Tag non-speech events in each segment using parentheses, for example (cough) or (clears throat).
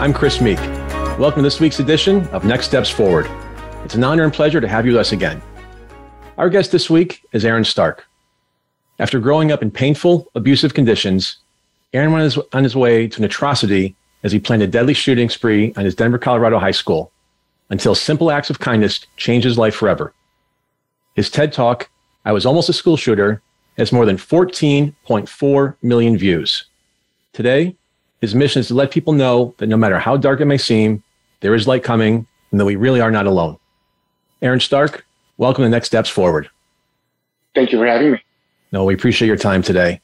I'm Chris Meek. Welcome to this week's edition of Next Steps Forward. It's an honor and pleasure to have you with us again. Our guest this week is Aaron Stark. After growing up in painful, abusive conditions, Aaron went on his way to an atrocity as he planned a deadly shooting spree on his Denver, Colorado high school until simple acts of kindness changed his life forever. His TED Talk, I Was Almost a School Shooter, has more than 14.4 million views. Today, his mission is to let people know that no matter how dark it may seem, there is light coming and that we really are not alone. Aaron Stark, welcome to Next Steps Forward. Thank you for having me. No, we appreciate your time today.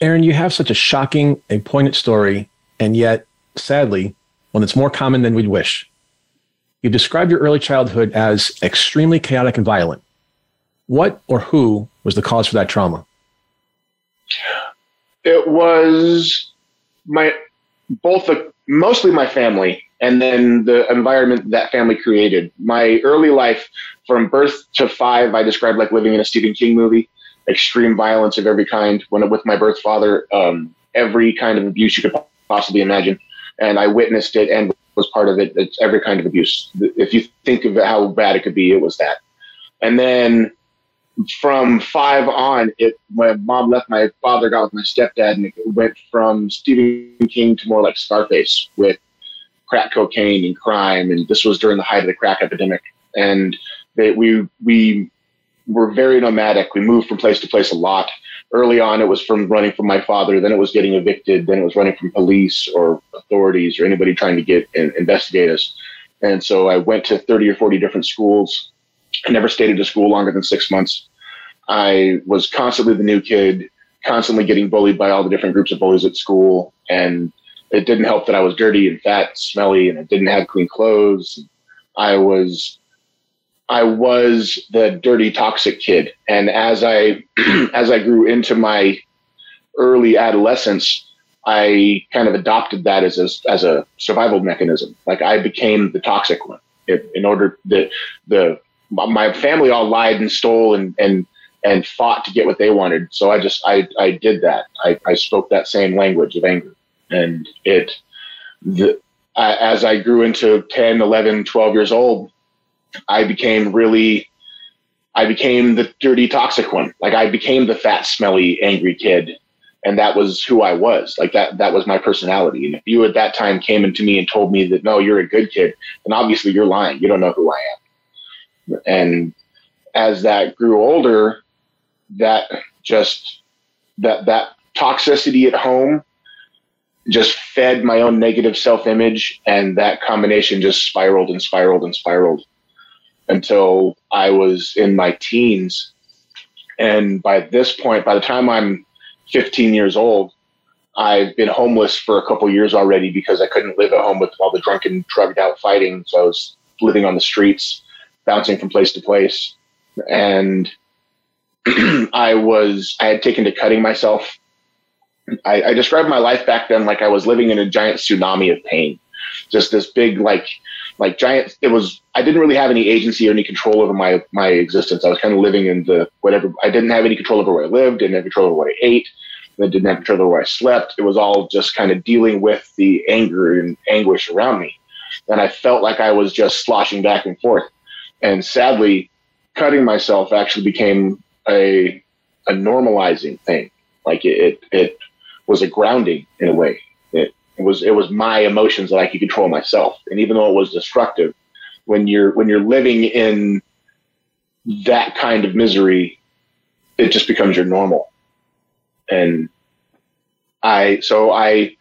Aaron, you have such a shocking and poignant story, and yet, sadly, one that's more common than we'd wish. You described your early childhood as extremely chaotic and violent. What or who was the cause for that trauma? It was my both the mostly my family and then the environment that family created. My early life, from birth to five, I described like living in a Stephen King movie. Extreme violence of every kind. When with my birth father, um, every kind of abuse you could possibly imagine, and I witnessed it and was part of it. It's every kind of abuse. If you think of how bad it could be, it was that. And then from five on, it when mom left, my father got with my stepdad, and it went from Stephen King to more like Scarface with crack cocaine and crime. And this was during the height of the crack epidemic. And they, we we were very nomadic. We moved from place to place a lot. Early on, it was from running from my father. Then it was getting evicted. Then it was running from police or authorities or anybody trying to get and investigate us. And so I went to 30 or 40 different schools. I never stayed at a school longer than six months. I was constantly the new kid, constantly getting bullied by all the different groups of bullies at school. And it didn't help that I was dirty and fat and smelly and I didn't have clean clothes. I was I was the dirty toxic kid. And as I (clears throat) as I grew into my early adolescence, I kind of adopted that as a, as a survival mechanism. Like I became the toxic one it, in order that the my family all lied and stole and and and fought to get what they wanted. So I just I I did that. I, I spoke that same language of anger. And it the, as i grew into 10 11 12 years old i became really i became the dirty toxic one. Like i became the fat smelly angry kid. And that was who i was. Like that that was my personality. And if you at that time came into me and told me that no you're a good kid then obviously you're lying. You don't know who i am and as that grew older that just that that toxicity at home just fed my own negative self image. And that combination just spiraled and spiraled and spiraled until I was in my teens. And by this point, by the time I'm 15 years old, I've been homeless for a couple years already because I couldn't live at home with all the drunken, drugged out fighting. So I was living on the streets, bouncing from place to place. And (clears throat) I was, I had taken to cutting myself I, I described my life back then like I was living in a giant tsunami of pain. Just this big, like, like giant. It was. I didn't really have any agency or any control over my my existence. I was kind of living in the whatever. I didn't have any control over where I lived. Didn't have control over what I ate. I didn't have control over where I slept. It was all just kind of dealing with the anger and anguish around me, and I felt like I was just sloshing back and forth. And sadly, cutting myself actually became a a normalizing thing. Like it, it, it was a grounding in a way. It, it was it was my emotions that I could control myself. And even though it was destructive, when you're when you're living in that kind of misery, it just becomes your normal. And I so I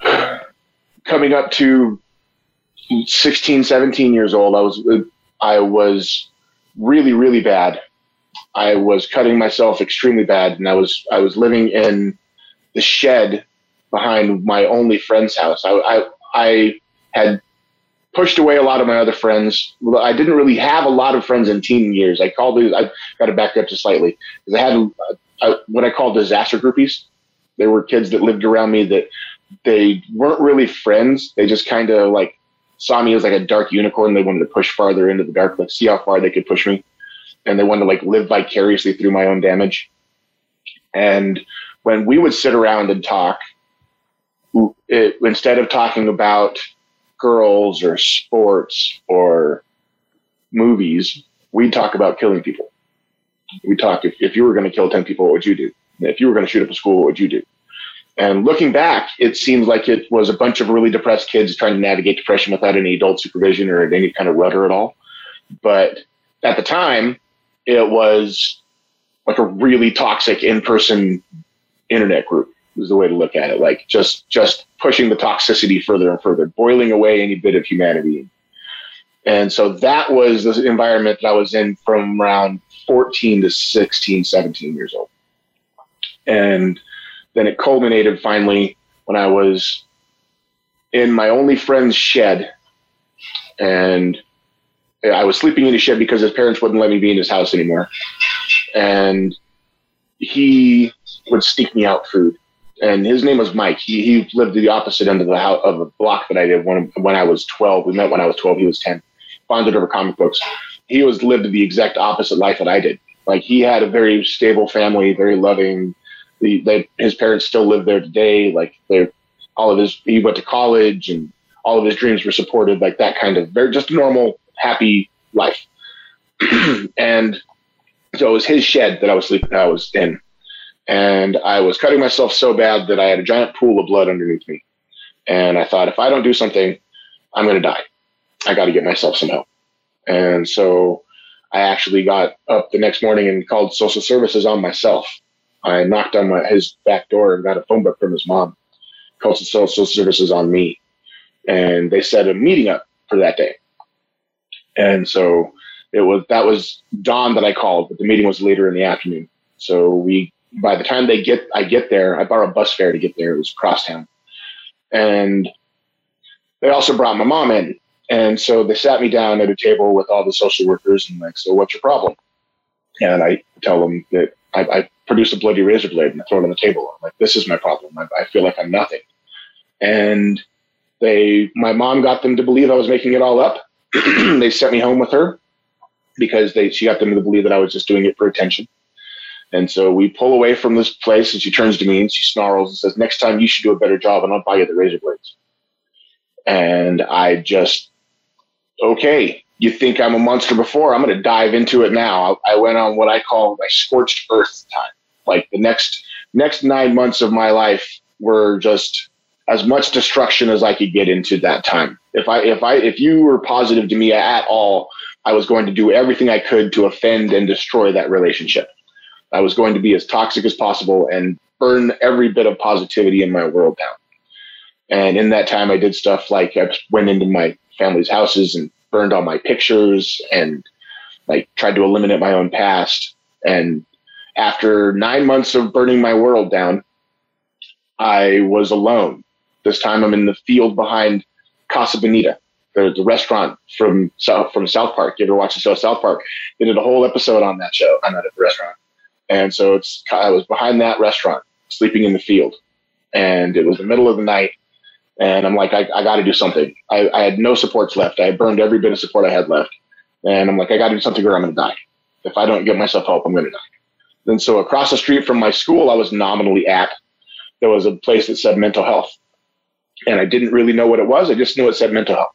(sighs) coming up to 16 17 years old i was i was really really bad i was cutting myself extremely bad and i was i was living in the shed behind my only friend's house. I, I, I had pushed away a lot of my other friends. I didn't really have a lot of friends in teen years. I called it, I got to back up just slightly because I had a, a, what I call disaster groupies. They were kids that lived around me that they weren't really friends. They just kind of like saw me as like a dark unicorn. They wanted to push farther into the dark, like see how far they could push me. And they wanted to like live vicariously through my own damage. And when we would sit around and talk, it, instead of talking about girls or sports or movies, we'd talk about killing people. We talk if, if you were going to kill 10 people, what would you do? If you were going to shoot up a school, what would you do? And looking back, it seems like it was a bunch of really depressed kids trying to navigate depression without any adult supervision or any kind of rudder at all. But at the time, it was like a really toxic in-person internet group is the way to look at it. Like just just pushing the toxicity further and further, boiling away any bit of humanity. And so that was the environment that I was in from around 14 to 16, 17 years old. And then it culminated finally when I was in my only friend's shed. And I was sleeping in his shed because his parents wouldn't let me be in his house anymore. And he would sneak me out food. And his name was Mike. He, he lived the opposite end of the house, of the block that I did when, when I was 12. We met when I was 12. He was 10. Bonded over comic books. He was lived the exact opposite life that I did. Like he had a very stable family, very loving, the, they, his parents still live there today. Like they're all of his, he went to college and all of his dreams were supported. Like that kind of very just normal, happy life. (clears throat) and so it was his shed that I was sleeping. I was in, and I was cutting myself so bad that I had a giant pool of blood underneath me. And I thought, if I don't do something, I'm going to die. I got to get myself some help. And so I actually got up the next morning and called social services on myself. I knocked on my, his back door and got a phone book from his mom. Called social services on me, and they set a meeting up for that day. And so it was that was dawn that I called, but the meeting was later in the afternoon. So we by the time they get I get there, I borrowed a bus fare to get there. It was crosstown, and they also brought my mom in. And so they sat me down at a table with all the social workers and like, so what's your problem? And I tell them that I, I produce a bloody razor blade and I throw it on the table. I'm like, this is my problem. I, I feel like I'm nothing. And they, my mom got them to believe I was making it all up. (clears throat) they sent me home with her because they, she got them to believe that I was just doing it for attention. And so we pull away from this place and she turns to me and she snarls and says, next time you should do a better job and I'll buy you the razor blades. And I just, okay, you think I'm a monster before, I'm going to dive into it now. I, I, went on what I call my scorched earth time. Like the next next nine months of my life were just as much destruction as I could get into that time. If I if I if you were positive to me at all, I was going to do everything I could to offend and destroy that relationship. I was going to be as toxic as possible and burn every bit of positivity in my world down. And in that time, I did stuff like I went into my family's houses and burned all my pictures and like tried to eliminate my own past. And after nine months of burning my world down, I was alone. This time I'm in the field behind Casa Bonita, the, the restaurant from South from South Park. You ever watch the show South Park? They did a whole episode on that show, on that restaurant. And so it's I was behind that restaurant, sleeping in the field. And it was the middle of the night and I'm like, I, I got to do something. I, I had no supports left. I burned every bit of support I had left. And I'm like, I got to do something or I'm going to die. If I don't get myself help, I'm going to die. And so across the street from my school, I was nominally at, there was a place that said mental health. And I didn't really know what it was. I just knew it said mental health.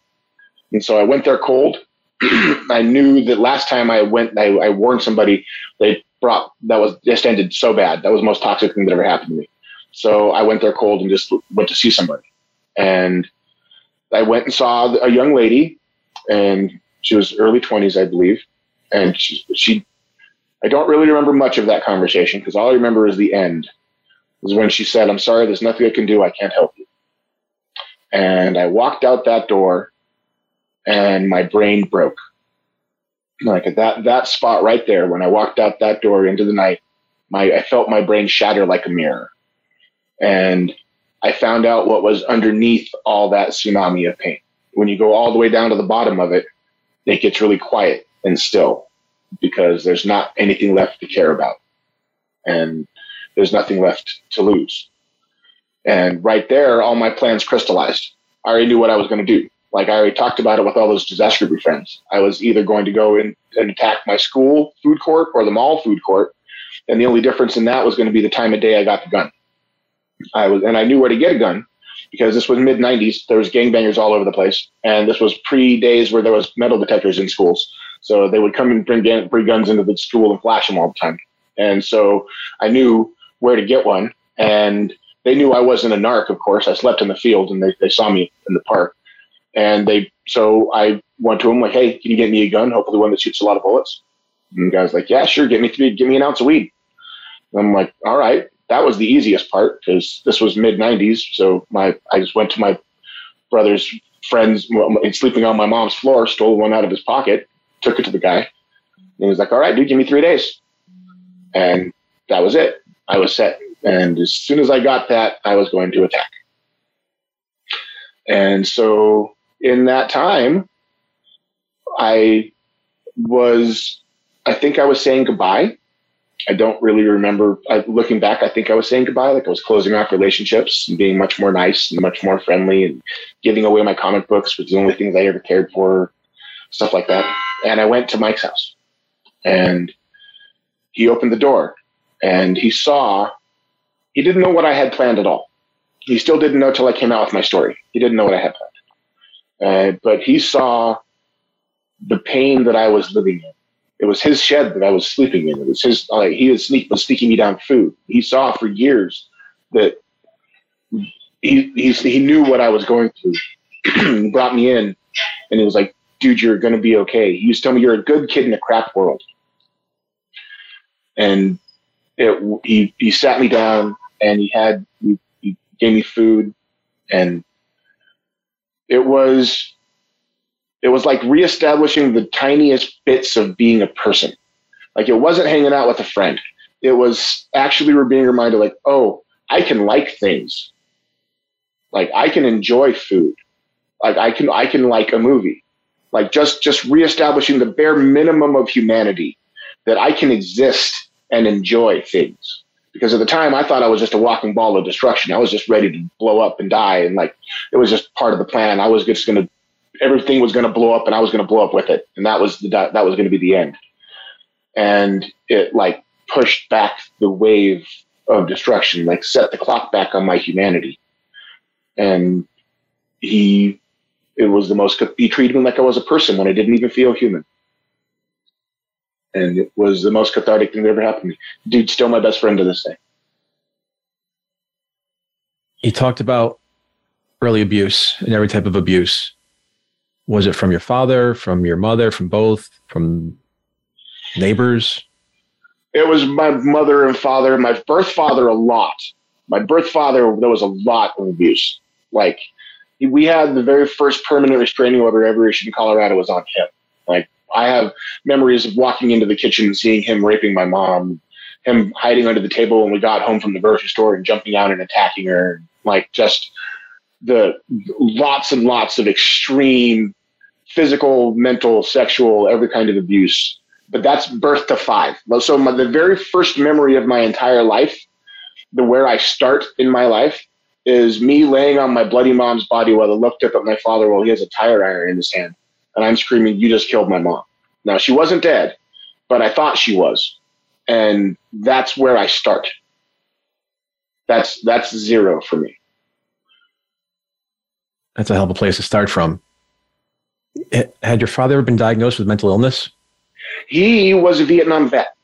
And so I went there cold. (clears throat) I knew that last time I went, I, I warned somebody they brought, that was just ended so bad. That was the most toxic thing that ever happened to me. So I went there cold and just went to see somebody. And I went and saw a young lady, and she was early 20s, I believe. And she, she I don't really remember much of that conversation because all I remember is the end. Was when she said, I'm sorry, there's nothing I can do. I can't help you. And I walked out that door and my brain broke. Like at that, that spot right there, when I walked out that door into the night, my, I felt my brain shatter like a mirror. And I found out what was underneath all that tsunami of pain. When you go all the way down to the bottom of it, it gets really quiet and still because there's not anything left to care about. And there's nothing left to lose. And right there, all my plans crystallized. I already knew what I was going to do. Like I already talked about it with all those disaster group friends. I was either going to go in and attack my school food court or the mall food court. And the only difference in that was going to be the time of day I got the gun. I was, and I knew where to get a gun because this was mid '90s. There was gangbangers all over the place, and this was pre days where there was metal detectors in schools. So they would come and bring, bring guns into the school and flash them all the time. And so I knew where to get one. And they knew I wasn't a narc, of course. I slept in the field and they, they saw me in the park. And they, so I went to them like, hey, can you get me a gun? Hopefully one that shoots a lot of bullets. And the guy's like, yeah, sure. Get me three, give me an ounce of weed. And I'm like, all right. That was the easiest part because this was mid 90s. So my, I just went to my brother's friends sleeping on my mom's floor, stole one out of his pocket, took it to the guy. And he was like, all right, dude, give me three days. And that was it. I was set. And as soon as I got that, I was going to attack. And so in that time, I was, I think I was saying goodbye. I don't really remember. I, looking back, I think I was saying goodbye. Like I was closing off relationships and being much more nice and much more friendly and giving away my comic books, which is the only things I ever cared for, stuff like that. And I went to Mike's house and he opened the door and he saw, he didn't know what I had planned at all. He still didn't know till I came out with my story. He didn't know what I had planned. Uh, but he saw the pain that I was living in. It was his shed that I was sleeping in. It was his, like, he was, sneak, was sneaking me down food. He saw for years that he, he, he knew what I was going through. (clears throat) he brought me in and he was like, dude, you're to be okay. He used to tell me you're a good kid in a crap world. And it, he he sat me down and he had he, he gave me food and it was it was like reestablishing the tiniest bits of being a person like it wasn't hanging out with a friend it was actually we're being reminded like oh i can like things like i can enjoy food like i can i can like a movie like just just reestablishing the bare minimum of humanity that i can exist and enjoy things. Because at the time, I thought I was just a walking ball of destruction. I was just ready to blow up and die, and like it was just part of the plan. I was just going to, everything was going to blow up, and I was going to blow up with it, and that was the that was going to be the end. And it like pushed back the wave of destruction, like set the clock back on my humanity. And he, it was the most. He treated me like I was a person when I didn't even feel human and it was the most cathartic thing that ever happened to me. Dude, still my best friend to this day. You talked about early abuse and every type of abuse. Was it from your father, from your mother, from both, from neighbors? It was my mother and father, my birth father a lot. My birth father, there was a lot of abuse. Like we had the very first permanent restraining order ever issued in Colorado was on him. Like I have memories of walking into the kitchen and seeing him raping my mom, him hiding under the table when we got home from the grocery store and jumping out and attacking her. Like just the lots and lots of extreme physical, mental, sexual, every kind of abuse. But that's birth to five. So my, the very first memory of my entire life, the where I start in my life, is me laying on my bloody mom's body while I looked up at my father while he has a tire iron in his hand and I'm screaming, "You just killed my mom!" Now she wasn't dead, but I thought she was, and that's where I start. That's that's zero for me. That's a hell of a place to start from. Eh, had your father ever been diagnosed with mental illness? He was a Vietnam vet.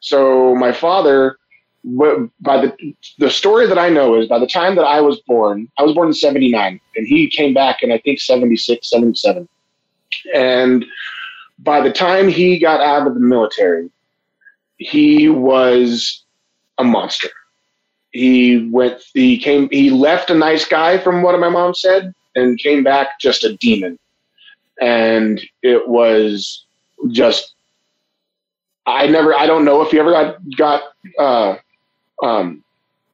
So my father, by the the story that I know is by the time that I was born, I was born in 79 and he came back in I think 76, 77. And by the time he got out of the military, he was a monster. He went, he came, he left a nice guy, from what my mom said, and came back just a demon. And it was just, I never, I don't know if he ever got, got, uh, um,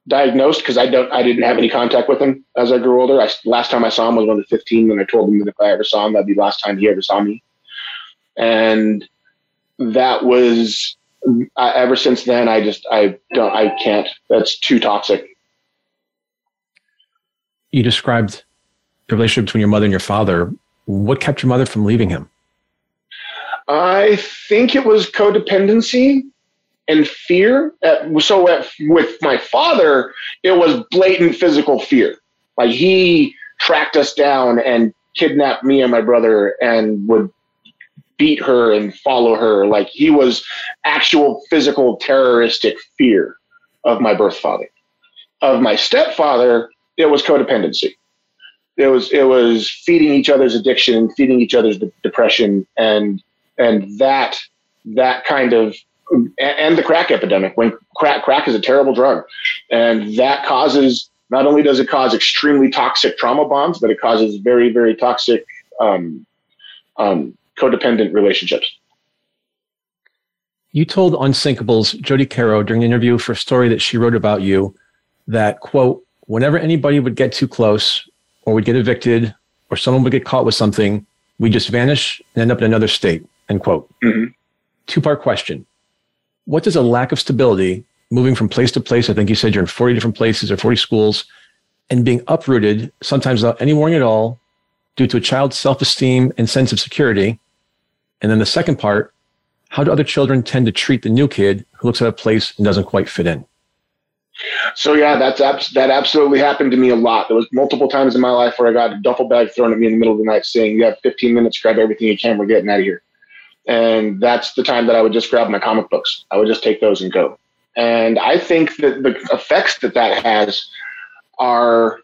diagnosed because I don't I didn't have any contact with him as I grew older. I, last time I saw him was when I was 15 when I told him that if I ever saw him, that'd be the last time he ever saw me. And that was uh, ever since then. I just I don't I can't. That's too toxic. You described the relationship between your mother and your father. What kept your mother from leaving him? I think it was codependency and fear. so at, with my father, it was blatant physical fear. Like he tracked us down and kidnapped me and my brother and would beat her and follow her. Like he was actual physical terroristic fear of my birth father. Of my stepfather, it was codependency. It was it was feeding each other's addiction, feeding each other's de- depression, and and that that kind of and the crack epidemic when crack crack is a terrible drug. And that causes not only does it cause extremely toxic trauma bonds but it causes very very toxic um, um, codependent relationships. You told unsinkable's jodi caro during an interview for a story that she wrote about you that quote whenever anybody would get too close or we'd get evicted or someone would get caught with something we just vanish and end up in another state end quote mm-hmm. two part question what does a lack of stability, moving from place to place, I think you said you're in 40 different places or 40 schools, and being uprooted, sometimes without any warning at all, due to a child's self esteem and sense of security? And then the second part, how do other children tend to treat the new kid who looks at a place and doesn't quite fit in? So yeah, that's abs- that absolutely happened to me a lot. There was multiple times in my life where I got a duffel bag thrown at me in the middle of the night, saying, "You have 15 minutes, grab everything you can. We're getting out of here." And that's the time that I would just grab my comic books. I would just take those and go. And I think that the effects that that has are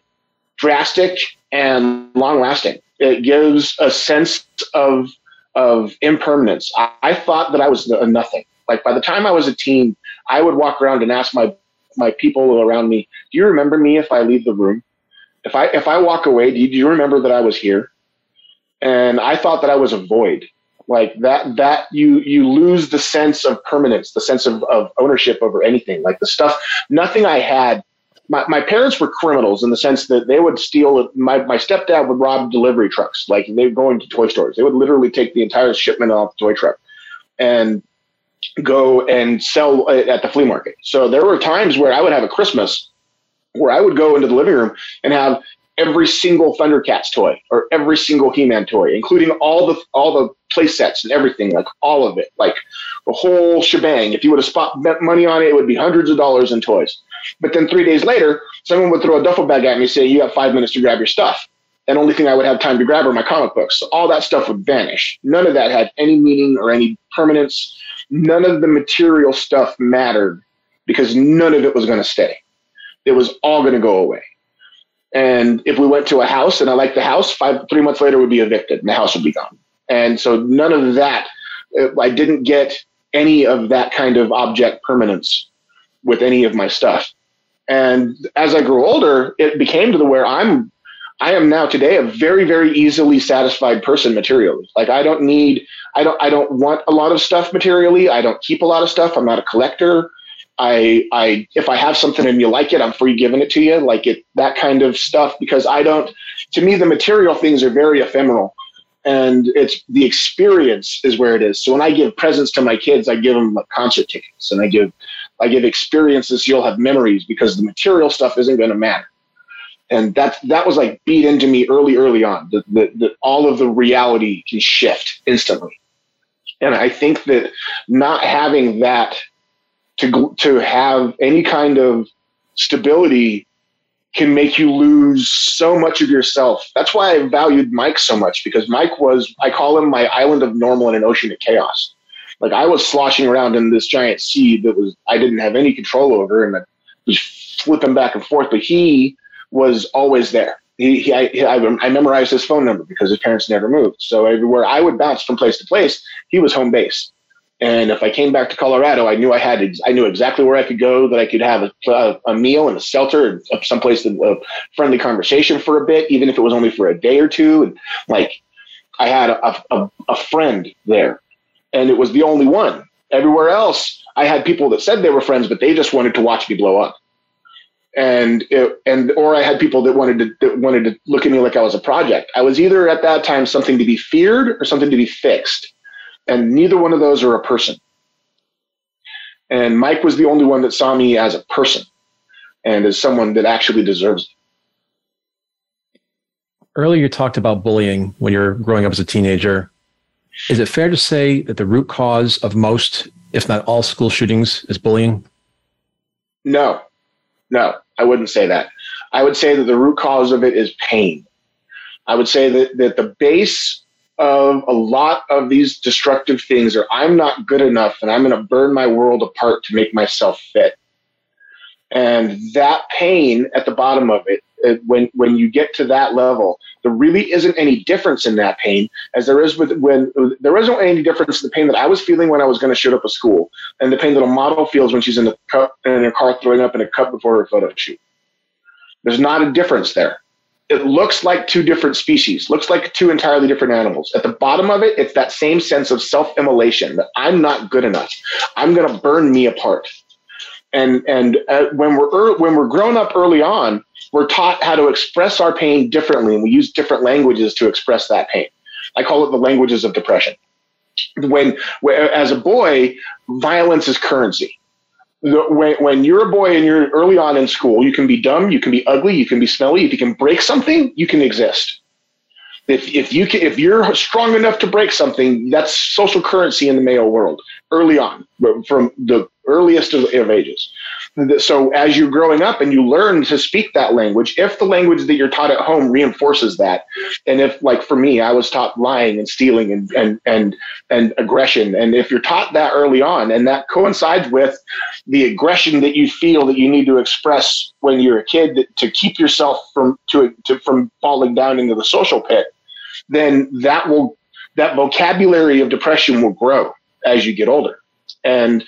drastic and long lasting. It gives a sense of of impermanence. I, I, thought that I was a nothing. Like by the time I was a teen, I would walk around and ask my my people around me, "Do you remember me if I leave the room? If I if I walk away, do you, do you remember that I was here?" And I thought that I was a void. Like that that you you lose the sense of permanence the sense of, of ownership over anything. Like the stuff nothing i had my, my parents were criminals in the sense that they would steal my, my stepdad would rob delivery trucks. Like they were going to toy stores. They would literally take the entire shipment off the toy truck. And go and sell it at the flea market so there were times where i would have a christmas where i would go into the living room and have every single Thundercats toy or every single He-Man toy, including all the all the play sets and everything, like all of it, like the whole shebang. If you would have spot money on it, it would be hundreds of dollars in toys. But then three days later, someone would throw a duffel bag at me and say, "You have five minutes to grab your stuff." And only thing I would have time to grab are my comic books. So all that stuff would vanish. None of that had any meaning or any permanence. None of the material stuff mattered because none of it was going to stay. It was all going to go away. And if we went to a house and I liked the house, five three months later we'd be evicted and the house would be gone. And so none of that. Uh, I didn't get any of that kind of object permanence with any of my stuff. And as I grew older, it became to the where I'm I am now today a very, very easily satisfied person materially. Like I don't need, I don't, I don't want a lot of stuff materially. I don't keep a lot of stuff. I'm not a collector. I, I, if I have something and you like it, I'm free giving it to you, like it, that kind of stuff, because I don't, to me, the material things are very ephemeral and it's the experience is where it is. So when I give presents to my kids, I give them like concert tickets and I give, I give experiences. You'll have memories because the material stuff isn't going to matter. And that, that was like beat into me early, early on that, all of the reality can shift instantly. And I think that not having that to to have any kind of stability can make you lose so much of yourself. That's why I valued Mike so much because Mike was I call him my island of normal in an ocean of chaos. Like I was sloshing around in this giant sea that was I didn't have any control over and I was flipping back and forth, but he was always there. He, he I, I, I memorized his phone number because his parents never moved. So everywhere I would bounce from place to place, he was home base. And if I came back to Colorado, I knew I had, I knew exactly where I could go, that I could have a, a meal and a shelter, and someplace, a friendly conversation for a bit, even if it was only for a day or two. And like, I had a, a, a friend there, and it was the only one. Everywhere else, I had people that said they were friends, but they just wanted to watch me blow up. And it, and or I had people that wanted to that wanted to look at me like I was a project. I was either at that time something to be feared or something to be fixed, and neither one of those are a person. And Mike was the only one that saw me as a person and as someone that actually deserves it. Earlier, you talked about bullying when you're growing up as a teenager. Is it fair to say that the root cause of most, if not all, school shootings is bullying? No, no, I wouldn't say that. I would say that the root cause of it is pain. I would say that, that the base of a lot of these destructive things are I'm not good enough and I'm going to burn my world apart to make myself fit. And that pain at the bottom of it, when when you get to that level, there really isn't any difference in that pain as there is with when there isn't any difference in the pain that I was feeling when I was going to shoot up a school and the pain that a model feels when she's in the cup in her car throwing up in a cup before her photo shoot. There's not a difference there. It looks like two different species, looks like two entirely different animals. At the bottom of it, it's that same sense of self-immolation that I'm not good enough. I'm going to burn me apart and and uh, when we're early, when we're grown up early on, we're taught how to express our pain differently, and we use different languages to express that pain. I call it the languages of depression. When, as a boy, violence is currency. When, when you're a boy and you're early on in school, you can be dumb, you can be ugly, you can be smelly. If you can break something, you can exist. If, if you can, if you're strong enough to break something, that's social currency in the male world early on, from the earliest of, of ages. So as you're growing up and you learn to speak that language, if the language that you're taught at home reinforces that, and if like for me, I was taught lying and stealing and and and and aggression, and if you're taught that early on, and that coincides with the aggression that you feel that you need to express when you're a kid to keep yourself from to, to from falling down into the social pit, then that will that vocabulary of depression will grow as you get older. And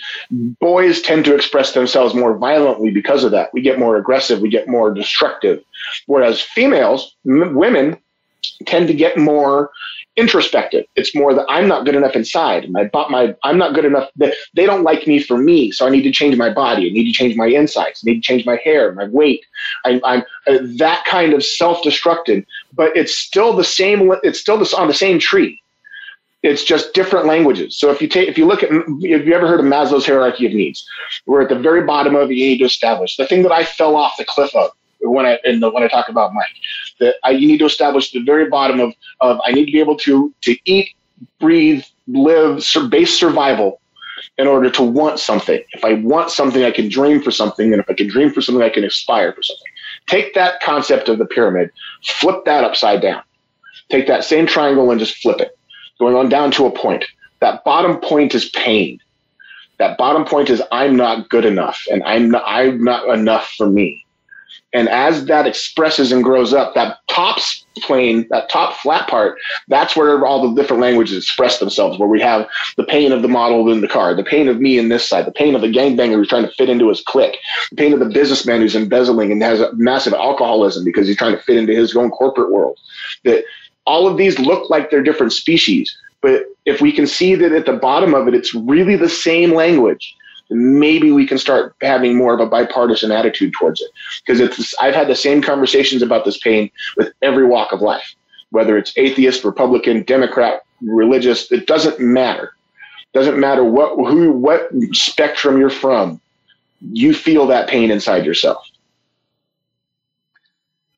boys tend to express themselves more violently because of that. We get more aggressive, we get more destructive. Whereas females, m- women, tend to get more introspective. It's more that I'm not good enough inside. My, my, I'm not good enough. They don't like me for me, so I need to change my body. I need to change my insides. I need to change my hair, my weight. I, I'm uh, that kind of self-destructive, but it's still the same. It's still this on the same tree. It's just different languages. So if you take, if you look at, if you ever heard of Maslow's hierarchy of needs, we're at the very bottom of it. You need to establish the thing that I fell off the cliff of when I the, when I talk about Mike. That I, you need to establish the very bottom of of I need to be able to to eat, breathe, live, base survival in order to want something. If I want something, I can dream for something, and if I can dream for something, I can aspire for something. Take that concept of the pyramid, flip that upside down. Take that same triangle and just flip it going on down to a point. That bottom point is pain. That bottom point is I'm not good enough and I'm not, I'm not enough for me. And as that expresses and grows up, that top plane, that top flat part, that's where all the different languages express themselves, where we have the pain of the model in the car, the pain of me in this side, the pain of the gangbanger who's trying to fit into his clique, the pain of the businessman who's embezzling and has a massive alcoholism because he's trying to fit into his own corporate world. That all of these look like they're different species. But if we can see that at the bottom of it, it's really the same language, maybe we can start having more of a bipartisan attitude towards it. Because it's I've had the same conversations about this pain with every walk of life, whether it's atheist, Republican, Democrat, religious, it doesn't matter. Doesn't matter what who what spectrum you're from, you feel that pain inside yourself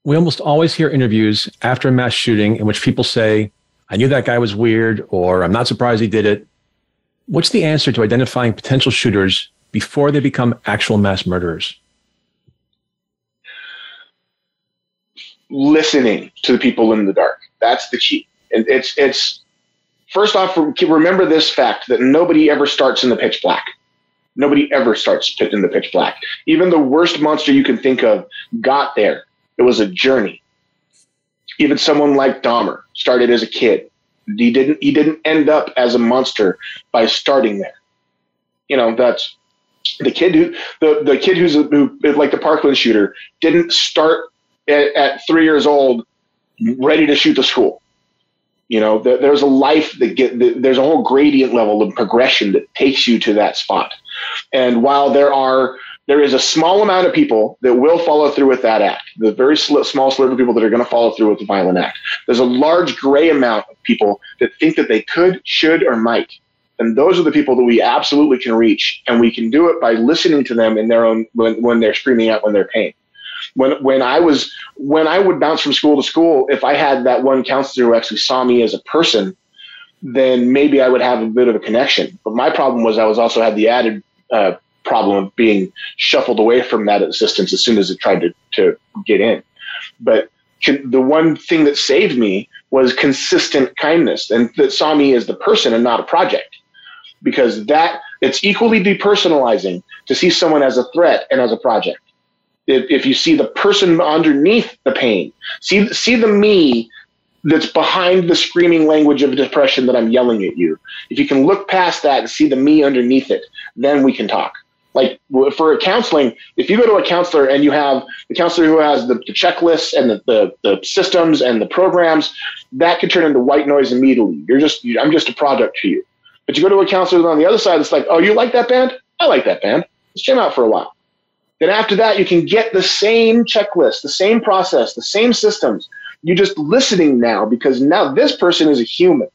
we almost always hear interviews after a mass shooting in which people say, I knew that guy was weird, or I'm not surprised he did it. What's the answer to identifying potential shooters before they become actual mass murderers? Listening to the people in the dark. That's the key. And it's, it's, first off, remember this fact that nobody ever starts in the pitch black. Nobody ever starts in the pitch black. Even the worst monster you can think of got there it was a journey. Even someone like Dahmer started as a kid. He didn't he didn't end up as a monster by starting there. You know, that's the kid who the, the kid who's who like the Parkland shooter didn't start at, at three years old ready to shoot the school. You know, there, there's a life that get there's a whole gradient level of progression that takes you to that spot. And while there are there is a small amount of people that will follow through with that act. The very sl- small sliver of people that are going to follow through with the violent act. There's a large gray amount of people that think that they could, should, or might. And those are the people that we absolutely can reach. And we can do it by listening to them in their own, when, when they're screaming out when they're pain. When, when I was, when I would bounce from school to school, if I had that one counselor who actually saw me as a person, then maybe I would have a bit of a connection. But my problem was I was also had the added uh, problem of being shuffled away from that assistance as soon as it tried to, to get in. But the one thing that saved me was consistent kindness and that saw me as the person and not a project. Because that it's equally depersonalizing to see someone as a threat and as a project. If, if you see the person underneath the pain see see the me that's behind the screaming language of depression that i'm yelling at you. If you can look past that and see the me underneath it then we can talk like for counseling, if you go to a counselor and you have the counselor who has the, the checklists and the, the, the, systems and the programs, that could turn into white noise immediately. You're just, I'm just a product to you. But you go to a counselor on the other side, it's like, oh, you like that band? I like that band. Let's jam out for a while. Then after that, you can get the same checklist, the same process, the same systems. You're just listening now because now this person is a human.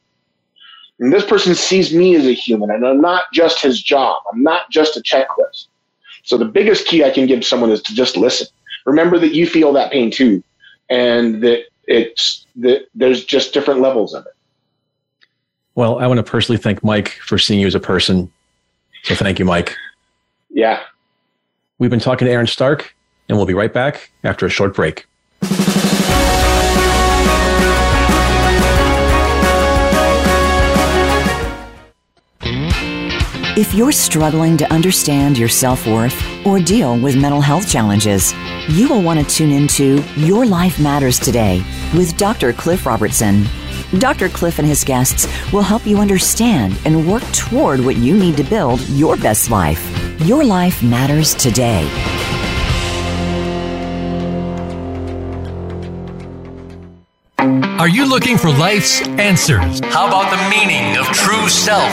And this person sees me as a human, and I'm not just his job. I'm not just a checklist. So the biggest key I can give someone is to just listen. Remember that you feel that pain too, and that it's that there's just different levels of it. Well, I want to personally thank Mike for seeing you as a person. So thank you, Mike. Yeah. We've been talking to Aaron Stark, and we'll be right back after a short break. If you're struggling to understand your self worth or deal with mental health challenges, you will want to tune into Your Life Matters Today with Dr. Cliff Robertson. Dr. Cliff and his guests will help you understand and work toward what you need to build your best life. Your life matters today. Are you looking for life's answers? How about the meaning of true self?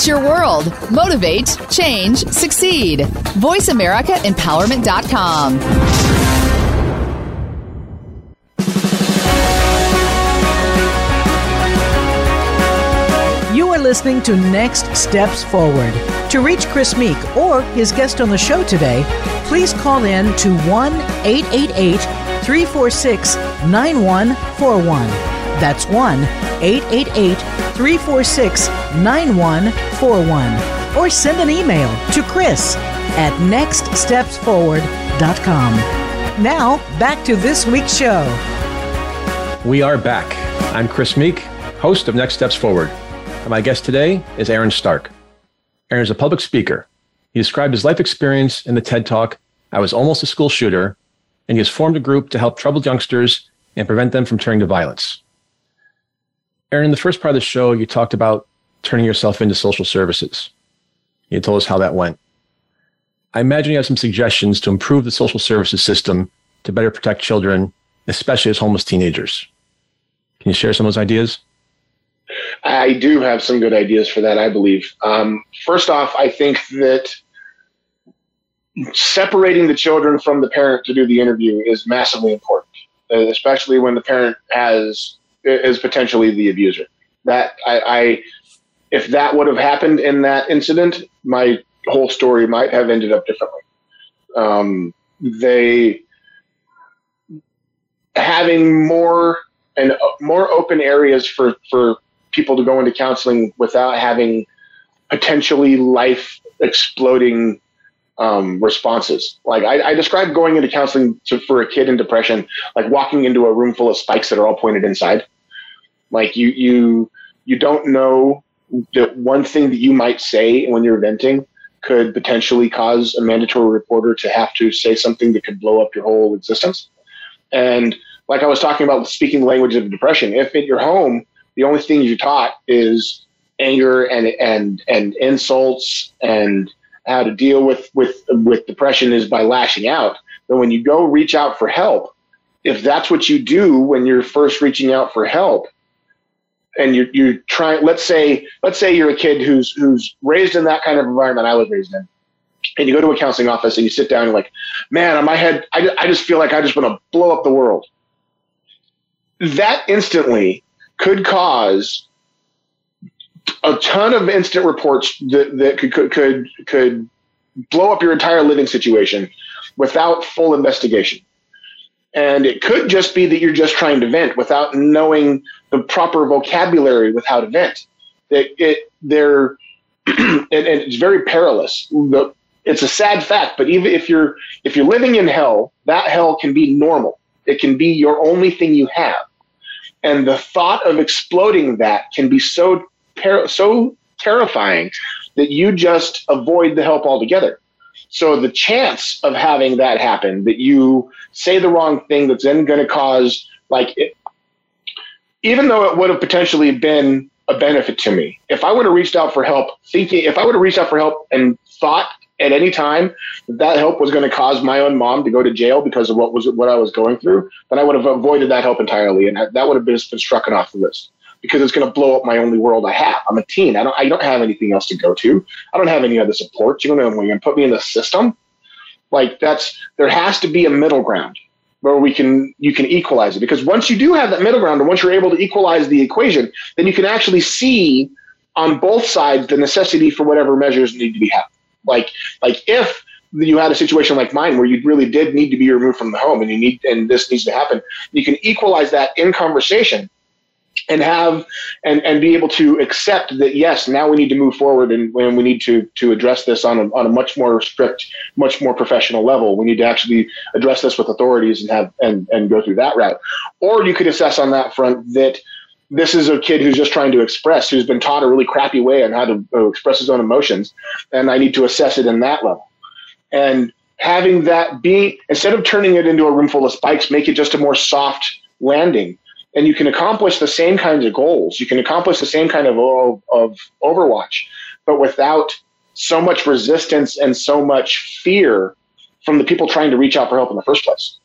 It's your world. Motivate, change, succeed. VoiceAmericaEmpowerment.com. You are listening to Next Steps Forward. To reach Chris Meek or his guest on the show today, please call in to 1 888 346 9141. That's 1 888 346 9141. Or send an email to Chris at nextstepsforward.com. Now, back to this week's show. We are back. I'm Chris Meek, host of Next Steps Forward. And my guest today is Aaron Stark. Aaron is a public speaker. He described his life experience in the TED Talk, I Was Almost a School Shooter, and he has formed a group to help troubled youngsters and prevent them from turning to violence. Aaron, in the first part of the show, you talked about turning yourself into social services. You told us how that went. I imagine you have some suggestions to improve the social services system to better protect children, especially as homeless teenagers. Can you share some of those ideas? I do have some good ideas for that, I believe. Um, first off, I think that separating the children from the parent to do the interview is massively important, especially when the parent has is potentially the abuser. That I, I if that would have happened in that incident, my whole story might have ended up differently. Um, they having more and uh, more open areas for for people to go into counseling without having potentially life exploding um, responses. Like I, I describe going into counseling to, for a kid in depression, like walking into a room full of spikes that are all pointed inside. Like you, you, you don't know that one thing that you might say when you're venting could potentially cause a mandatory reporter to have to say something that could blow up your whole existence. And like I was talking about speaking the language of depression, if at your home the only thing you're taught is anger and and and insults and how to deal with with with depression is by lashing out, then when you go reach out for help, if that's what you do when you're first reaching out for help, and you're you're trying, let's say let's say you're a kid who's who's raised in that kind of environment I was raised in, and you go to a counseling office and you sit down and you're like, man, on my head, I, I just feel like I just want to blow up the world. That instantly could cause a ton of instant reports that, that could, could could could blow up your entire living situation without full investigation. And it could just be that you're just trying to vent without knowing the proper vocabulary with how to vent. That it they're (clears throat) and, and it's very perilous. It's a sad fact, but even if you're if you're living in hell, that hell can be normal. It can be your only thing you have. And the thought of exploding that can be so so terrifying that you just avoid the help altogether. So the chance of having that happen, that you say the wrong thing, that's then going to cause like, it, even though it would have potentially been a benefit to me, if I would have reached out for help, thinking if I would have reached out for help and thought at any time that, help was going to cause my own mom to go to jail because of what was what I was going through, then I would have avoided that help entirely, and that would have been, been struck off the list because it's going to blow up my only world I have. I'm a teen. I don't, I don't have anything else to go to. I don't have any other support. You're going to put me in the system. Like that's, there has to be a middle ground where we can, you can equalize it because once you do have that middle ground and once you're able to equalize the equation, then you can actually see on both sides the necessity for whatever measures need to be had. Like, like if you had a situation like mine where you really did need to be removed from the home and you need, and this needs to happen, you can equalize that in conversation and have and and be able to accept that yes now we need to move forward and when we need to to address this on a, on a much more strict much more professional level. We need to actually address this with authorities and have and and go through that route. Or you could assess on that front that this is a kid who's just trying to express who's been taught a really crappy way on how to uh, express his own emotions and i need to assess it in that level. And having that be instead of turning it into a room full of spikes make it just a more soft landing and you can accomplish the same kinds of goals. You can accomplish the same kind of, of, Overwatch, but without so much resistance and so much fear from the people trying to reach out for help in the first place.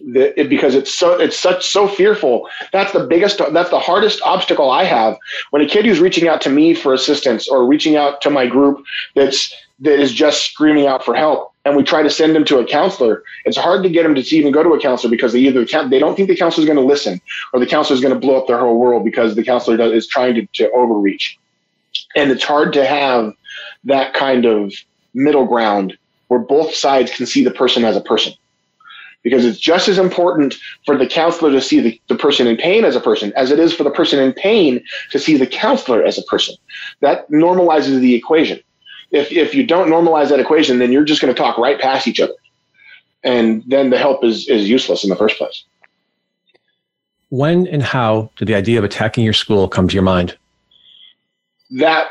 The, it, because it's so it's such so fearful. That's the biggest. That's the hardest obstacle I have when a kid who's reaching out to me for assistance or reaching out to my group that's that is just screaming out for help and we try to send them to a counselor, it's hard to get them to even go to a counselor because they either they don't think the counselor is going to listen or the counselor is going to blow up their whole world because the counselor is trying to, to overreach. And it's hard to have that kind of middle ground where both sides can see the person as a person. Because it's just as important for the counselor to see the, the person in pain as a person as it is for the person in pain to see the counselor as a person. That normalizes the equation if if you don't normalize that equation, then you're just going to talk right past each other, and then the help is is useless in the first place. When and how did the idea of attacking your school come to your mind? That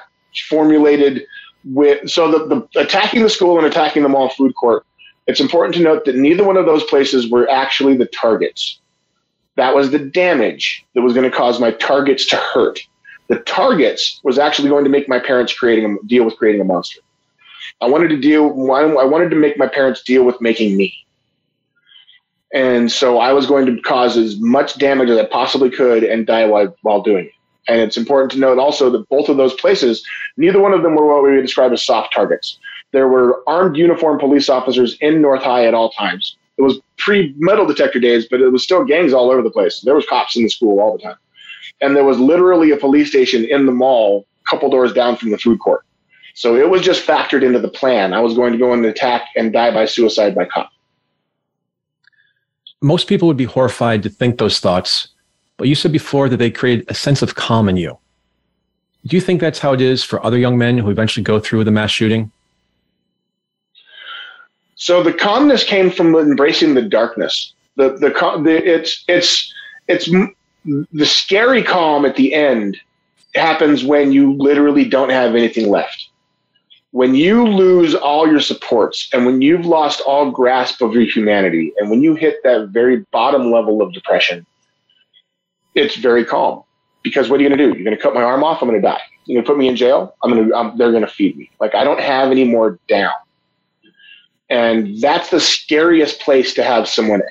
formulated with so the, the attacking the school and attacking the mall food court. It's important to note that neither one of those places were actually the targets. That was the damage that was going to cause my targets to hurt the targets was actually going to make my parents creating a deal with creating a monster. I wanted to deal. I wanted to make my parents deal with making me, and so I was going to cause as much damage as I possibly could and die while, while doing it. And it's important to note also that both of those places, neither one of them were what we would describe as soft targets. There were armed uniformed police officers in North High at all times. It was pre metal detector days, but it was still gangs all over the place. There was cops in the school all the time and there was literally a police station in the mall, a couple doors down from the food court. So it was just factored into the plan. I was going to go and attack and die by suicide by cop. most people would be horrified to think those thoughts, but you said before that they create a sense of calm in you. Do you think that's how it is for other young men who eventually go through the mass shooting? So the calmness came from embracing the darkness. The the, the it's it's it's the scary calm at the end happens when you literally don't have anything left. When you lose all your supports and when you've lost all grasp of your humanity and when you hit that very bottom level of depression, it's very calm. Because what are you going to do? You're going to cut my arm off. I'm going to die. You're going to put me in jail. I'm going to. They're going to feed me. Like I don't have any more down. And that's the scariest place to have someone at.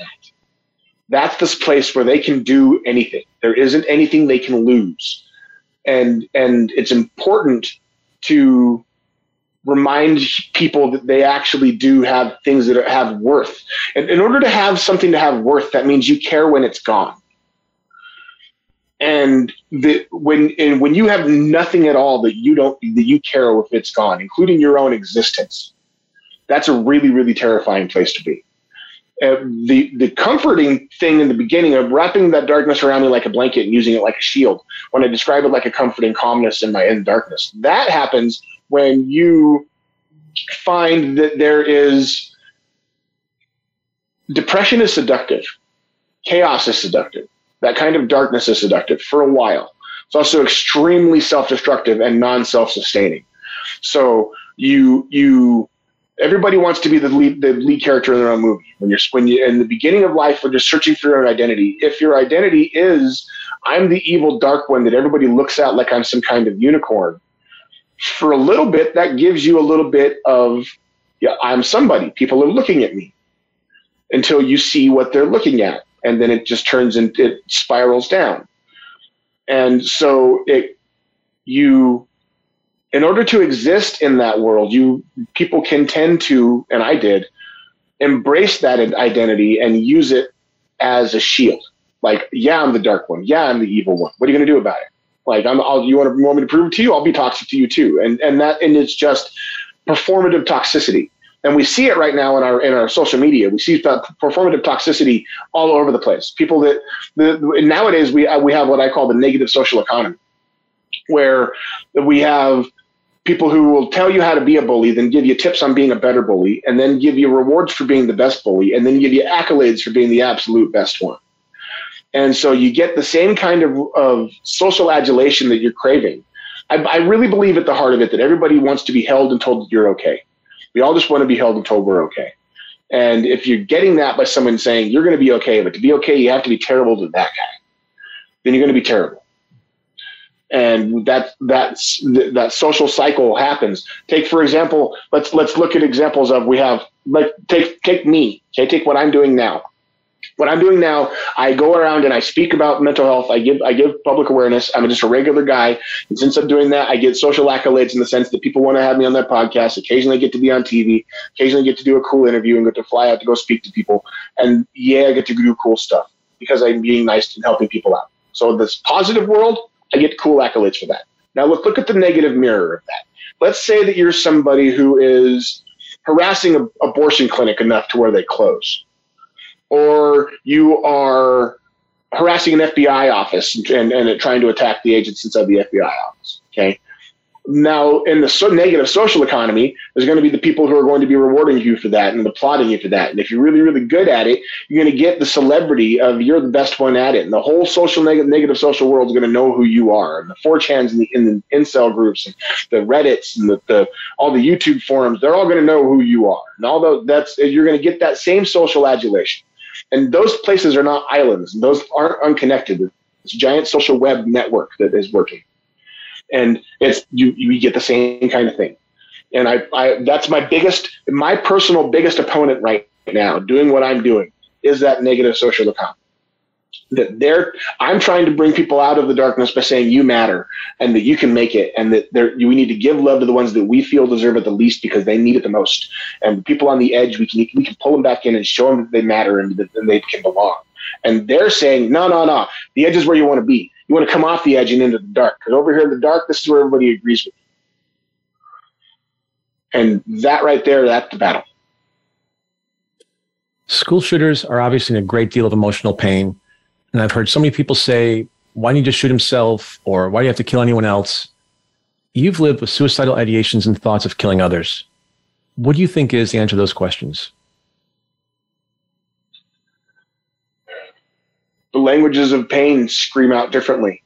That's this place where they can do anything. There isn't anything they can lose. And and it's important to remind people that they actually do have things that have worth. And in order to have something to have worth, that means you care when it's gone. And the, when and when you have nothing at all that you don't that you care if it's gone, including your own existence, that's a really, really terrifying place to be. The the comforting thing in the beginning of wrapping that darkness around me like a blanket and using it like a shield, when I describe it like a comforting calmness in my in darkness, that happens when you find that there is depression is seductive, chaos is seductive, that kind of darkness is seductive for a while. It's also extremely self-destructive and non-self-sustaining. So you you everybody wants to be the lead, the lead character in their own movie. When you're when you in the beginning of life, when you're searching for your own identity, if your identity is I'm the evil dark one that everybody looks at like I'm some kind of unicorn, for a little bit that gives you a little bit of yeah, I'm somebody. People are looking at me until you see what they're looking at, and then it just turns and it spirals down. And so it you in order to exist in that world, you people can tend to, and I did, embrace that identity and use it as a shield. Like, yeah, I'm the dark one. Yeah, I'm the evil one. What are you going to do about it? Like, I'm, I'll, you want, to, want me to prove it to you? I'll be toxic to you too. And and that and it's just performative toxicity. And we see it right now in our in our social media. We see performative toxicity all over the place. People that the, nowadays we we have what I call the negative social economy, where we have people who will tell you how to be a bully, then give you tips on being a better bully, and then give you rewards for being the best bully, and then give you accolades for being the absolute best one. And so you get the same kind of, of social adulation that you're craving. I, I really believe at the heart of it that everybody wants to be held and told that you're okay. We all just want to be held and told we're okay. And if you're getting that by someone saying you're going to be okay, but to be okay, you have to be terrible to that guy, then you're going to be terrible and that that's that social cycle happens. Take for example, let's let's look at examples of we have like take take me, okay, take what I'm doing now. What I'm doing now, I go around and I speak about mental health. I give I give public awareness. I'm just a regular guy, and since I'm doing that, I get social accolades in the sense that people want to have me on their podcast. Occasionally, I get to be on TV. Occasionally, I get to do a cool interview and get to fly out to go speak to people. And yeah, I get to do cool stuff because I'm being nice and helping people out. So this positive world, I get cool accolades for that. Now look look at the negative mirror of that. Let's say that you're somebody who is harassing an abortion clinic enough to where they close, or you are harassing an FBI office and, and, and trying to attack the agents inside the FBI office. Okay, now, in the so negative social economy, there's going to be the people who are going to be rewarding you for that and applauding you for that. And if you're really, really good at it, you're going to get the celebrity of you're the best one at it. And the whole social negative, negative social world is going to know who you are. And the 4chans and the, in the incel groups and the Reddits and the, the all the YouTube forums, they're all going to know who you are. And although that's you're going to get that same social adulation. And those places are not islands. Those aren't unconnected. It's a giant social web network that is working and it's you you get the same kind of thing. And I, I that's my biggest, my personal biggest opponent right now, doing what I'm doing, is that negative social economy. That they're, I'm trying to bring people out of the darkness by saying you matter and that you can make it, and that there, we need to give love to the ones that we feel deserve it the least because they need it the most. And people on the edge, we can we can pull them back in and show them that they matter and that they can belong. And they're saying, no, no, no, the edge is where you want to be. You want to come off the edge and into the dark. Because over here in the dark, this is where everybody agrees with you. And that right there, that's the battle. School shooters are obviously in a great deal of emotional pain. And I've heard so many people say, why didn't he just shoot himself? Or why do you have to kill anyone else? You've lived with suicidal ideations and thoughts of killing others. What do you think is the answer to those questions? The languages of pain scream out differently.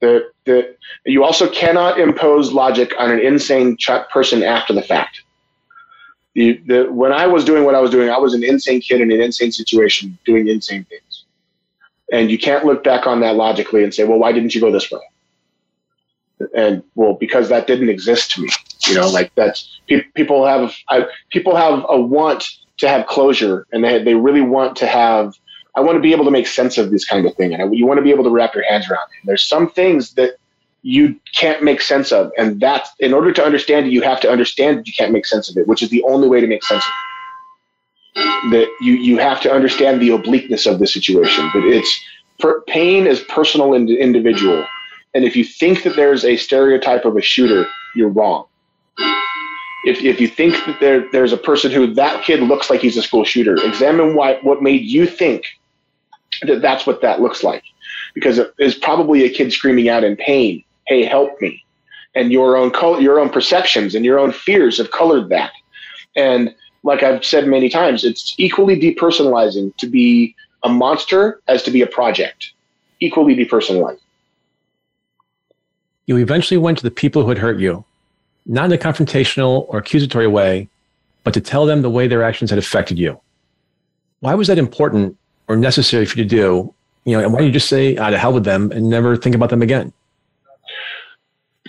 That that you also cannot impose logic on an insane ch- person after the fact. The, the, when I was doing what I was doing, I was an insane kid in an insane situation doing insane things. And you can't look back on that logically and say, well, why didn't you go this way? And well, because that didn't exist to me, you know, like that's pe- people have, I, people have a want to have closure and they, they really want to have, I want to be able to make sense of this kind of thing. And I, you want to be able to wrap your hands around it. And there's some things that you can't make sense of. And that's in order to understand it, you have to understand that you can't make sense of it, which is the only way to make sense of it. That you, you have to understand the obliqueness of the situation. But it's per, pain is personal and individual. And if you think that there's a stereotype of a shooter, you're wrong. If, if you think that there, there's a person who that kid looks like he's a school shooter, examine why, what made you think that that's what that looks like. Because it is probably a kid screaming out in pain hey, help me. And your own color, your own perceptions and your own fears have colored that. And like I've said many times, it's equally depersonalizing to be a monster as to be a project. Equally depersonalizing. You eventually went to the people who had hurt you, not in a confrontational or accusatory way, but to tell them the way their actions had affected you. Why was that important or necessary for you to do? You know, and why don't you just say, ah, to hell with them and never think about them again?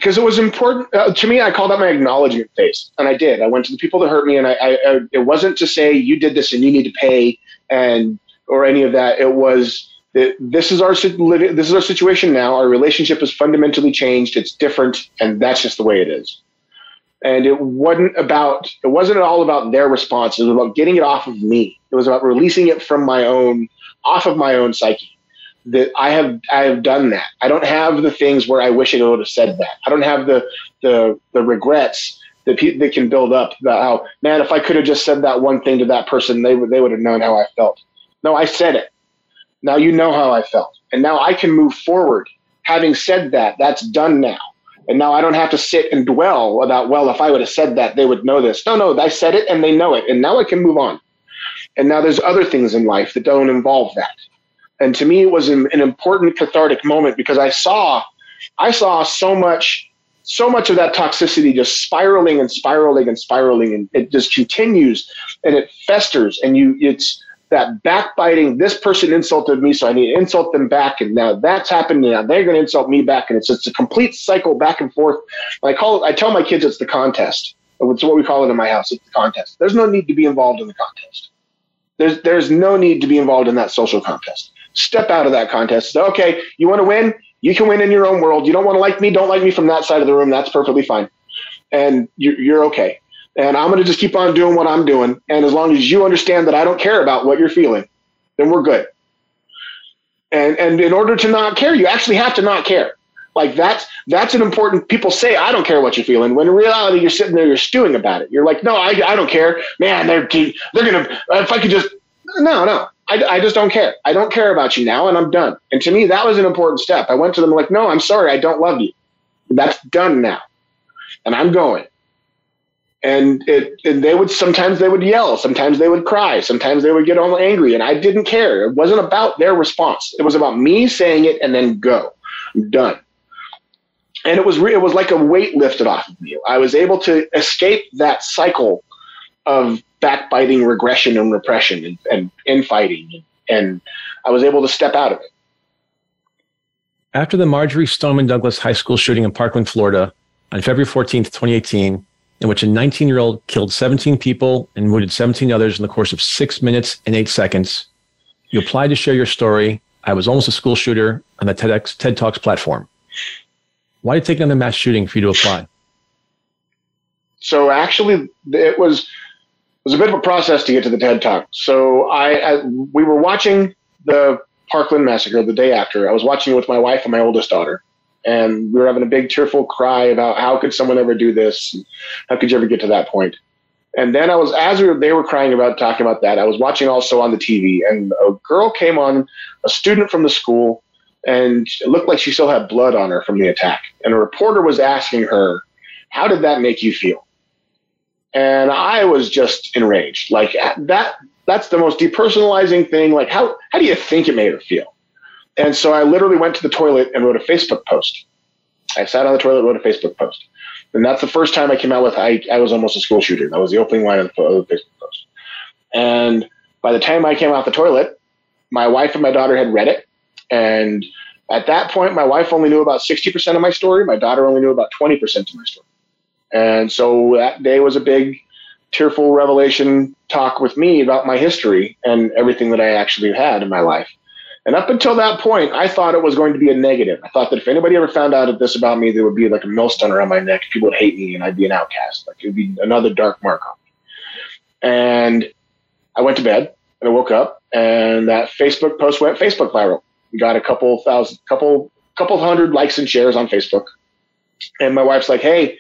because it was important uh, to me. I called out my acknowledgement phase, and I did. I went to the people that hurt me, and I, I, I, it wasn't to say you did this and you need to pay and or any of that. It was that this is our this is our situation now. Our relationship has fundamentally changed. It's different, and that's just the way it is. And it wasn't about it wasn't all about their response. It was about getting it off of me. It was about releasing it from my own off of my own psyche that I have I have done that. I don't have the things where I wish I would have said that. I don't have the the the regrets that pe- that can build up about how man if I could have just said that one thing to that person they would they would have known how I felt. No, I said it. Now you know how I felt, and now I can move forward. Having said that, that's done now. And now I don't have to sit and dwell about, well, if I would have said that, they would know this. No, no, I said it and they know it. And now I can move on. And now there's other things in life that don't involve that. And to me, it was an, an important cathartic moment because I saw, I saw so much, so much of that toxicity just spiraling and spiraling and spiraling, and it just continues and it festers. And you, it's that backbiting. This person insulted me, so I need to insult them back. And now that's happened. And now they're going to insult me back, and it's just a complete cycle back and forth. I call it. I tell my kids it's the contest. It's what we call it in my house. It's the contest. There's no need to be involved in the contest. There's there's no need to be involved in that social contest step out of that contest. Okay, you want to win? You can win in your own world. You don't want to like me? Don't like me from that side of the room. That's perfectly fine. And you're, you're okay. And I'm going to just keep on doing what I'm doing. And as long as you understand that I don't care about what you're feeling, then we're good. And, and in order to not care, you actually have to not care. Like that's that's an important. People say I don't care what you're feeling, when in reality you're sitting there, you're stewing about it. You're like, no, I, I don't care, man. They're they're gonna. If I could just no, no. I, I just don't care. I don't care about you now, and I'm done. And to me, that was an important step. I went to them like, no, I'm sorry, I don't love you. That's done now, and I'm going. And it, and they would sometimes they would yell, sometimes they would cry, sometimes they would get all angry, and I didn't care. It wasn't about their response. It was about me saying it and then go. I'm done. And it was re- it was like a weight lifted off of me. I was able to escape that cycle of backbiting regression and repression and, and infighting. And, I was able to step out of it. After the Marjory Stoneman Douglas High School shooting in Parkland, Florida, on February 14th, 2018, in which a 19 year old killed 17 people and wounded 17 others in the course of six minutes and eight seconds, you applied to share your story. I was almost a school shooter on the TEDx, TED Talks platform. Why did it take another mass shooting for you to apply? So actually, it was it was a bit of a process to get to the TED Talk. So I, I, we were watching the Parkland massacre the day after. I was watching it with my wife and my oldest daughter, and we were having a big tearful cry about how could someone ever do this? How could you ever get to that point? And then I was, as we were, they were crying about talking about that, I was watching also on the TV, and a girl came on, a student from the school, and it looked like she still had blood on her from the attack. And a reporter was asking her, How did that make you feel? And I was just enraged. Like that, that's the most depersonalizing thing. Like, how, how do you think it made her feel? And so I literally went to the toilet and wrote a Facebook post. I sat on the toilet, wrote a Facebook post. And that's the first time I came out with I, I was almost a school shooter. That was the opening line of the, of the Facebook post. And by the time I came out the toilet, my wife and my daughter had read it. And at that point, my wife only knew about 60% of my story. My daughter only knew about 20% of my story. And so that day was a big, tearful revelation talk with me about my history and everything that I actually had in my life. And up until that point, I thought it was going to be a negative. I thought that if anybody ever found out of this about me, there would be like a millstone around my neck. People would hate me and I'd be an outcast. Like it would be another dark mark on me. And I went to bed and I woke up and that Facebook post went Facebook viral. We got a couple thousand, couple, couple hundred likes and shares on Facebook. And my wife's like, Hey,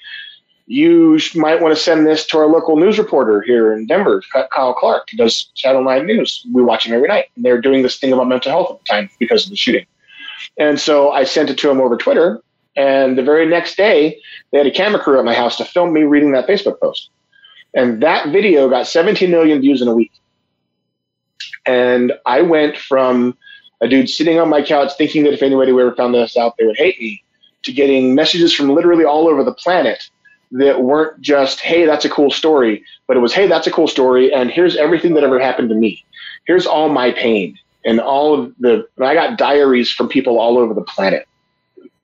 you might want to send this to our local news reporter here in Denver, Kyle Clark, who does Channel 9 News. We watch him every night. And they're doing this thing about mental health at the time because of the shooting. And so I sent it to him over Twitter. And the very next day, they had a camera crew at my house to film me reading that Facebook post. And that video got 17 million views in a week. And I went from a dude sitting on my couch thinking that if anybody ever found this out, they would hate me, to getting messages from literally all over the planet that weren't just, hey, that's a cool story, but it was, hey, that's a cool story, and here's everything that ever happened to me. Here's all my pain and all of the. I got diaries from people all over the planet,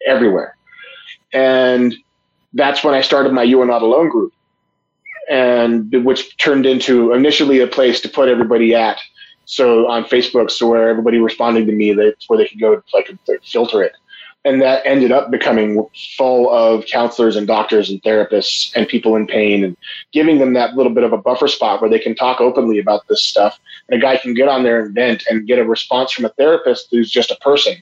everywhere, and that's when I started my You Are Not Alone group, and which turned into initially a place to put everybody at. So on Facebook, so where everybody responding to me, that's where they could go like filter it and that ended up becoming full of counselors and doctors and therapists and people in pain and giving them that little bit of a buffer spot where they can talk openly about this stuff. And a guy can get on there and vent and get a response from a therapist who's just a person.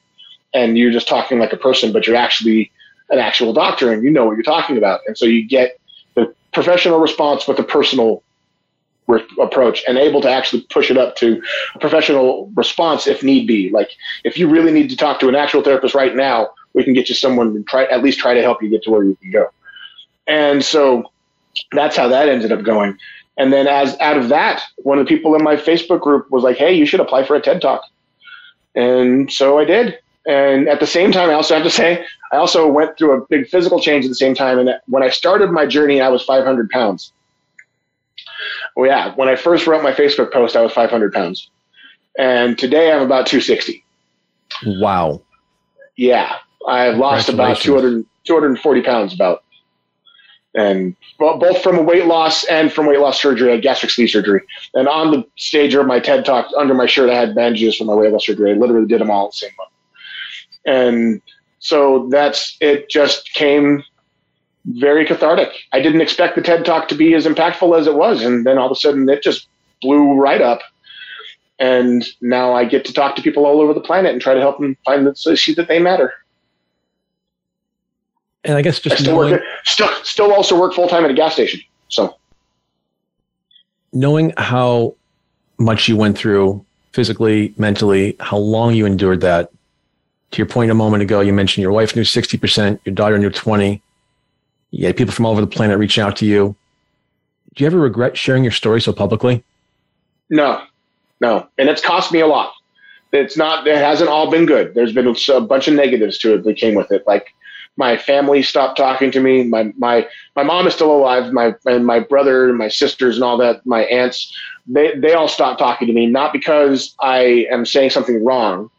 And you're just talking like a person but you're actually an actual doctor and you know what you're talking about. And so you get the professional response with the personal re- approach and able to actually push it up to a professional response if need be. Like if you really need to talk to an actual therapist right now, we can get you someone to try at least try to help you get to where you can go. And so that's how that ended up going. And then as out of that, one of the people in my Facebook group was like, "Hey, you should apply for a TED Talk." And so I did. And at the same time, I also have to say, I also went through a big physical change at the same time. And when I started my journey, I was 500 pounds. Well, yeah, when I first wrote my Facebook post, I was 500 pounds. And today I'm about 260. Wow. Yeah. I've lost about 200, 240 pounds about. And both from a weight loss and from weight loss surgery, I had gastric sleeve surgery. And on the stage of my TED talk, under my shirt, I had bandages from my weight loss surgery. I literally did them all at the same month. And so that's, it just came very cathartic. I didn't expect the TED Talk to be as impactful as it was, and then all of a sudden it just blew right up. And now I get to talk to people all over the planet and try to help them find the issue that they matter. And I guess just I still knowing, work, still still also work full time at a gas station. So knowing how much you went through physically, mentally, how long you endured that. To your point a moment ago, you mentioned your wife knew 60%, your daughter knew 20 you people from all over the planet reaching out to you. Do you ever regret sharing your story so publicly? No, no. And it's cost me a lot. It's not, it hasn't all been good. There's been a bunch of negatives to it that came with it. Like my family stopped talking to me. My, my, my mom is still alive. My, and my brother, and my sisters and all that, my aunts, they, they all stopped talking to me, not because I am saying something wrong,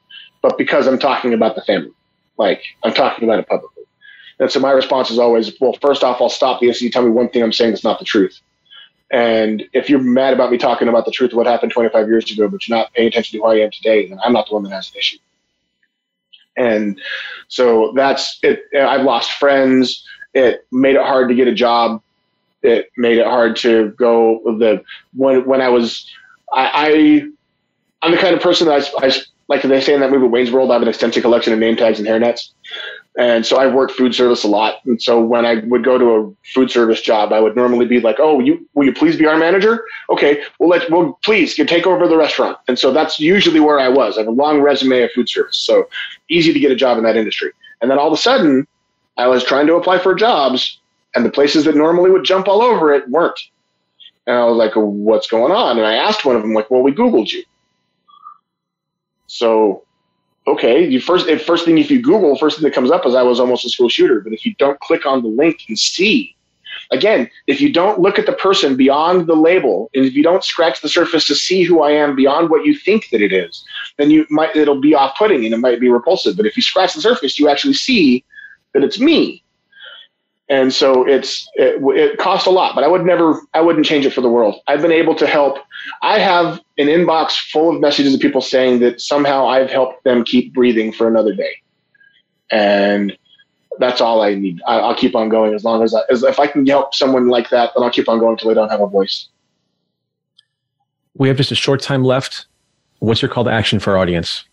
but because I'm talking about the family. Like I'm talking about it publicly. And so my response is always, well, first off, I'll stop the instant you tell me one thing I'm saying that's not the truth. And if you're mad about me talking about the truth of what happened 25 years ago, but you're not paying attention to who I am today, then I'm not the one that has an issue. And so that's it. I've lost friends. It made it hard to get a job. It made it hard to go the when when I was I, I am the kind of person that I, I like they say in that movie Wayne's World. I have an extensive collection of name tags and hairnets And so I worked food service a lot. And so when I would go to a food service job, I would normally be like, "Oh, you will you please be our manager? Okay, we'll let well please you take over the restaurant." And so that's usually where I was. I have a long resume of food service, so easy to get a job in that industry. And then all of a sudden, I was trying to apply for jobs, and the places that normally would jump all over it weren't. And I was like, "What's going on?" And I asked one of them, like, "Well, we Googled you." So okay, you first if first thing if you Google, first thing that comes up is I was almost a school shooter. But if you don't click on the link and see, again, if you don't look at the person beyond the label, and if you don't scratch the surface to see who I am beyond what you think that it is, then you might it'll be off putting and it might be repulsive. But if you scratch the surface, you actually see that it's me and so it's it, it costs a lot but i would never i wouldn't change it for the world. I've been able to help. I have an inbox full of messages of people saying that somehow i've helped them keep breathing for another day. And that's all i need. I, will keep on going as long as, I, as if i can help someone like that then i'll keep on going until they don't have a voice. We have just a short time left. What's your call to action for our audience?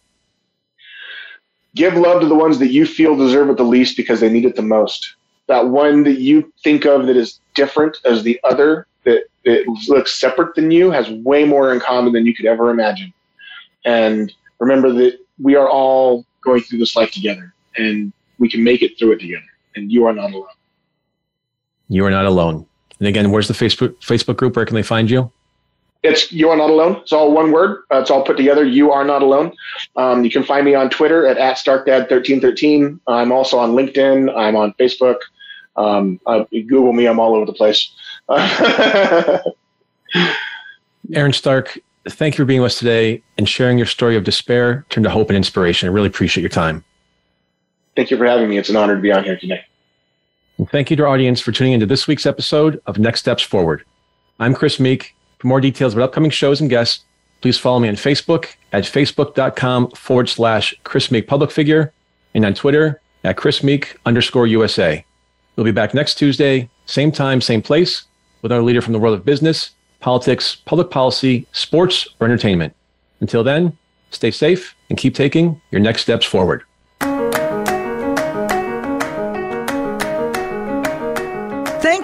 Give love to the ones that you feel deserve it the least because they need it the most that one that you think of that is different as the other that it looks separate than you has way more in common than you could ever imagine. And remember that we are all going through this life together and we can make it through it together. And you are not alone. You are not alone. And again, where's the Facebook Facebook group? Where can they find you? It's you are not alone. It's all one word. Uh, it's all put together. You are not alone. Um, you can find me on Twitter at, at StarkDad1313. I'm also on LinkedIn. I'm on Facebook. Um, uh, Google me, I'm all over the place. (laughs) Aaron Stark, thank you for being with us today and sharing your story of despair turned to hope and inspiration. I really appreciate your time. Thank you for having me. It's an honor to be on here today. And thank you to our audience for tuning into this week's episode of Next Steps Forward. I'm Chris Meek. For more details about upcoming shows and guests, please follow me on Facebook at facebook.com forward slash Chris Meek public figure and on Twitter at Chris Meek underscore USA. We'll be back next Tuesday, same time, same place, with our leader from the world of business, politics, public policy, sports, or entertainment. Until then, stay safe and keep taking your next steps forward.